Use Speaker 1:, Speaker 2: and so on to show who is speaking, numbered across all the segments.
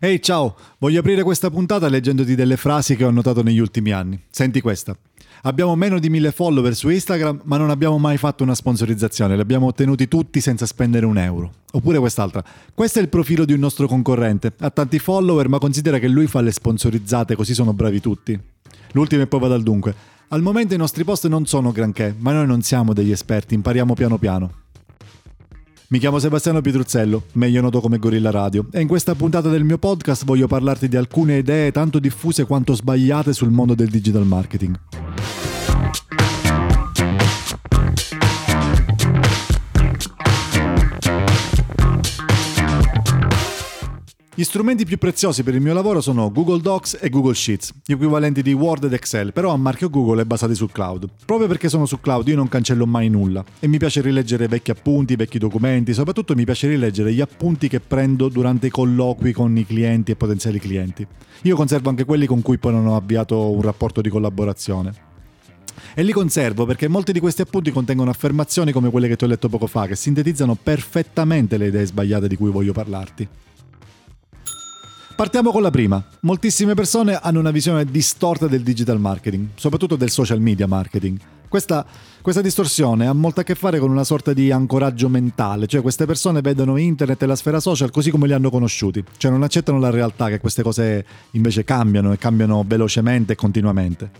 Speaker 1: Ehi ciao, voglio aprire questa puntata leggendoti delle frasi che ho notato negli ultimi anni. Senti questa. Abbiamo meno di mille follower su Instagram, ma non abbiamo mai fatto una sponsorizzazione, li abbiamo ottenuti tutti senza spendere un euro. Oppure quest'altra. Questo è il profilo di un nostro concorrente. Ha tanti follower, ma considera che lui fa le sponsorizzate, così sono bravi tutti. L'ultimo e poi vado al dunque. Al momento i nostri post non sono granché, ma noi non siamo degli esperti, impariamo piano piano. Mi chiamo Sebastiano Pietruzzello, meglio noto come Gorilla Radio, e in questa puntata del mio podcast voglio parlarti di alcune idee tanto diffuse quanto sbagliate sul mondo del digital marketing. Gli strumenti più preziosi per il mio lavoro sono Google Docs e Google Sheets, gli equivalenti di Word ed Excel, però a marchio Google e basati sul cloud. Proprio perché sono su cloud io non cancello mai nulla e mi piace rileggere vecchi appunti, vecchi documenti, soprattutto mi piace rileggere gli appunti che prendo durante i colloqui con i clienti e potenziali clienti. Io conservo anche quelli con cui poi non ho avviato un rapporto di collaborazione. E li conservo perché molti di questi appunti contengono affermazioni come quelle che ti ho letto poco fa, che sintetizzano perfettamente le idee sbagliate di cui voglio parlarti. Partiamo con la prima. Moltissime persone hanno una visione distorta del digital marketing, soprattutto del social media marketing. Questa, questa, distorsione ha molto a che fare con una sorta di ancoraggio mentale, cioè queste persone vedono internet e la sfera social così come li hanno conosciuti, cioè non accettano la realtà che queste cose invece cambiano e cambiano velocemente e continuamente.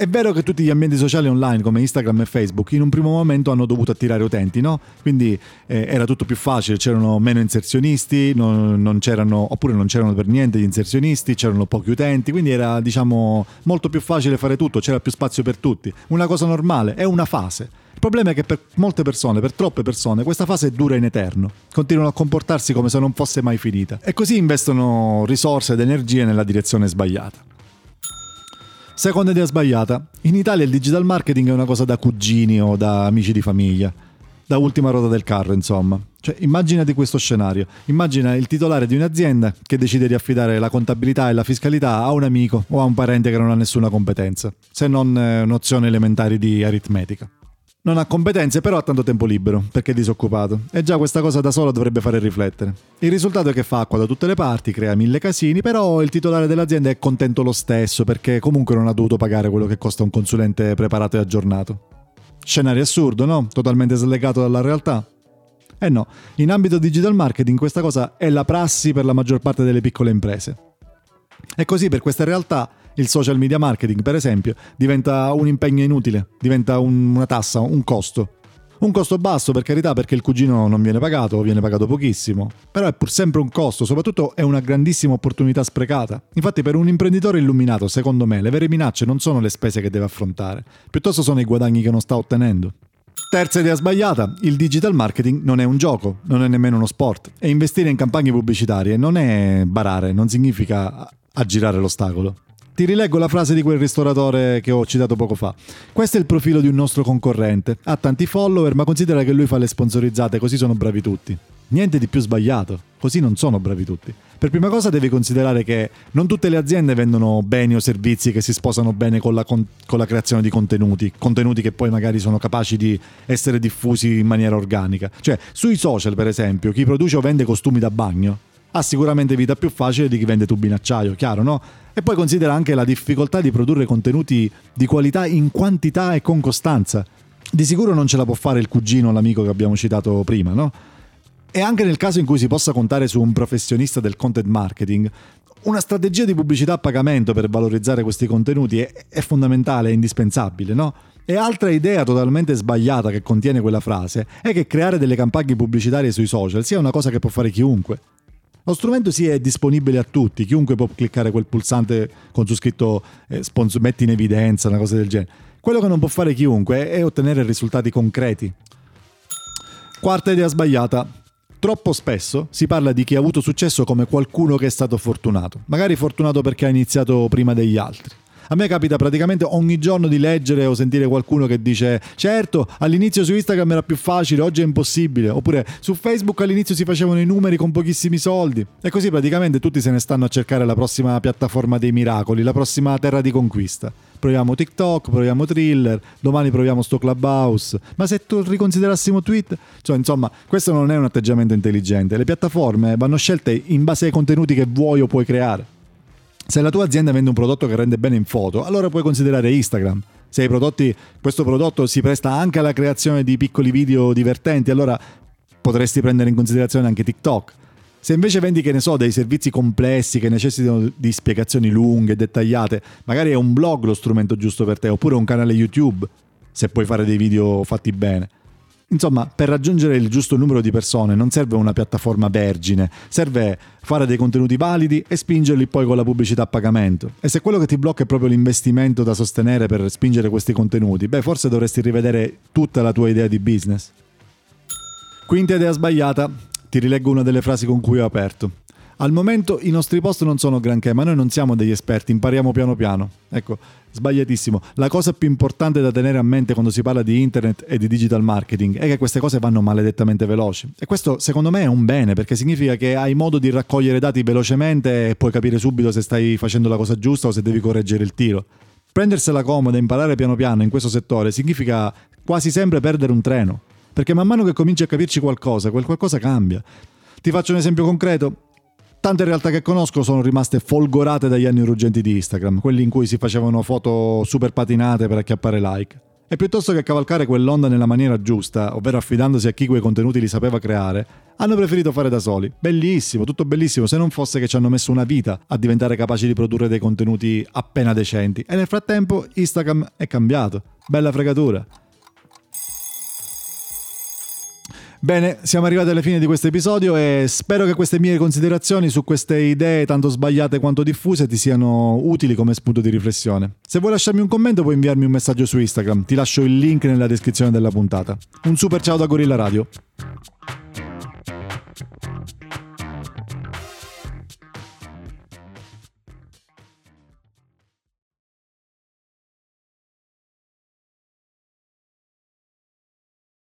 Speaker 1: È vero che tutti gli ambienti sociali online come Instagram e Facebook in un primo momento hanno dovuto attirare utenti, no? Quindi eh, era tutto più facile, c'erano meno inserzionisti, non, non c'erano, oppure non c'erano per niente gli inserzionisti, c'erano pochi utenti, quindi era diciamo molto più facile fare tutto, c'era più spazio per tutti. Una cosa normale, è una fase. Il problema è che per molte persone, per troppe persone, questa fase dura in eterno. Continuano a comportarsi come se non fosse mai finita. E così investono risorse ed energie nella direzione sbagliata. Seconda idea sbagliata. In Italia il digital marketing è una cosa da cugini o da amici di famiglia. Da ultima ruota del carro, insomma. Cioè, immaginati questo scenario. Immagina il titolare di un'azienda che decide di affidare la contabilità e la fiscalità a un amico o a un parente che non ha nessuna competenza, se non eh, nozioni elementari di aritmetica. Non ha competenze, però ha tanto tempo libero, perché è disoccupato. E già questa cosa da sola dovrebbe fare riflettere. Il risultato è che fa acqua da tutte le parti, crea mille casini, però il titolare dell'azienda è contento lo stesso, perché comunque non ha dovuto pagare quello che costa un consulente preparato e aggiornato. Scenario assurdo, no? Totalmente slegato dalla realtà. Eh no, in ambito digital marketing questa cosa è la prassi per la maggior parte delle piccole imprese. E così per queste realtà il social media marketing, per esempio, diventa un impegno inutile, diventa un, una tassa, un costo. Un costo basso per carità perché il cugino non viene pagato o viene pagato pochissimo, però è pur sempre un costo, soprattutto è una grandissima opportunità sprecata. Infatti per un imprenditore illuminato, secondo me, le vere minacce non sono le spese che deve affrontare, piuttosto sono i guadagni che non sta ottenendo. Terza idea sbagliata, il digital marketing non è un gioco, non è nemmeno uno sport e investire in campagne pubblicitarie non è barare, non significa aggirare l'ostacolo. Ti rileggo la frase di quel ristoratore che ho citato poco fa. Questo è il profilo di un nostro concorrente. Ha tanti follower, ma considera che lui fa le sponsorizzate, così sono bravi tutti. Niente di più sbagliato, così non sono bravi tutti. Per prima cosa devi considerare che non tutte le aziende vendono beni o servizi che si sposano bene con la, con, con la creazione di contenuti, contenuti che poi magari sono capaci di essere diffusi in maniera organica. Cioè, sui social, per esempio, chi produce o vende costumi da bagno ha sicuramente vita più facile di chi vende tubi in acciaio, chiaro, no? E poi considera anche la difficoltà di produrre contenuti di qualità in quantità e con costanza. Di sicuro non ce la può fare il cugino o l'amico che abbiamo citato prima, no? E anche nel caso in cui si possa contare su un professionista del content marketing, una strategia di pubblicità a pagamento per valorizzare questi contenuti è, è fondamentale, è indispensabile, no? E altra idea totalmente sbagliata che contiene quella frase è che creare delle campagne pubblicitarie sui social sia una cosa che può fare chiunque. Lo strumento sì è disponibile a tutti, chiunque può cliccare quel pulsante con su scritto eh, sponsor, metti in evidenza, una cosa del genere. Quello che non può fare chiunque è ottenere risultati concreti. Quarta idea sbagliata. Troppo spesso si parla di chi ha avuto successo come qualcuno che è stato fortunato, magari fortunato perché ha iniziato prima degli altri. A me capita praticamente ogni giorno di leggere o sentire qualcuno che dice certo, all'inizio su Instagram era più facile, oggi è impossibile, oppure su Facebook all'inizio si facevano i numeri con pochissimi soldi. E così praticamente tutti se ne stanno a cercare la prossima piattaforma dei miracoli, la prossima terra di conquista. Proviamo TikTok, proviamo Thriller, domani proviamo sto Clubhouse. Ma se tu riconsiderassimo Twitter, cioè insomma, questo non è un atteggiamento intelligente. Le piattaforme vanno scelte in base ai contenuti che vuoi o puoi creare. Se la tua azienda vende un prodotto che rende bene in foto, allora puoi considerare Instagram. Se prodotti, questo prodotto si presta anche alla creazione di piccoli video divertenti, allora potresti prendere in considerazione anche TikTok. Se invece vendi, che ne so, dei servizi complessi che necessitano di spiegazioni lunghe, e dettagliate, magari è un blog lo strumento giusto per te, oppure un canale YouTube, se puoi fare dei video fatti bene. Insomma, per raggiungere il giusto numero di persone non serve una piattaforma vergine, serve fare dei contenuti validi e spingerli poi con la pubblicità a pagamento. E se quello che ti blocca è proprio l'investimento da sostenere per spingere questi contenuti, beh, forse dovresti rivedere tutta la tua idea di business. Quinta idea sbagliata, ti rileggo una delle frasi con cui ho aperto. Al momento i nostri post non sono granché, ma noi non siamo degli esperti, impariamo piano piano. Ecco, sbagliatissimo. La cosa più importante da tenere a mente quando si parla di internet e di digital marketing è che queste cose vanno maledettamente veloci. E questo secondo me è un bene, perché significa che hai modo di raccogliere dati velocemente e puoi capire subito se stai facendo la cosa giusta o se devi correggere il tiro. Prendersela comoda e imparare piano piano in questo settore significa quasi sempre perdere un treno, perché man mano che cominci a capirci qualcosa, quel qualcosa cambia. Ti faccio un esempio concreto. Tante realtà che conosco sono rimaste folgorate dagli anni ruggenti di Instagram, quelli in cui si facevano foto super patinate per acchiappare like. E piuttosto che cavalcare quell'onda nella maniera giusta, ovvero affidandosi a chi quei contenuti li sapeva creare, hanno preferito fare da soli. Bellissimo, tutto bellissimo, se non fosse che ci hanno messo una vita a diventare capaci di produrre dei contenuti appena decenti. E nel frattempo Instagram è cambiato. Bella fregatura. Bene, siamo arrivati alla fine di questo episodio e spero che queste mie considerazioni su queste idee tanto sbagliate quanto diffuse ti siano utili come spunto di riflessione. Se vuoi lasciarmi un commento puoi inviarmi un messaggio su Instagram, ti lascio il link nella descrizione della puntata. Un super ciao da Gorilla Radio.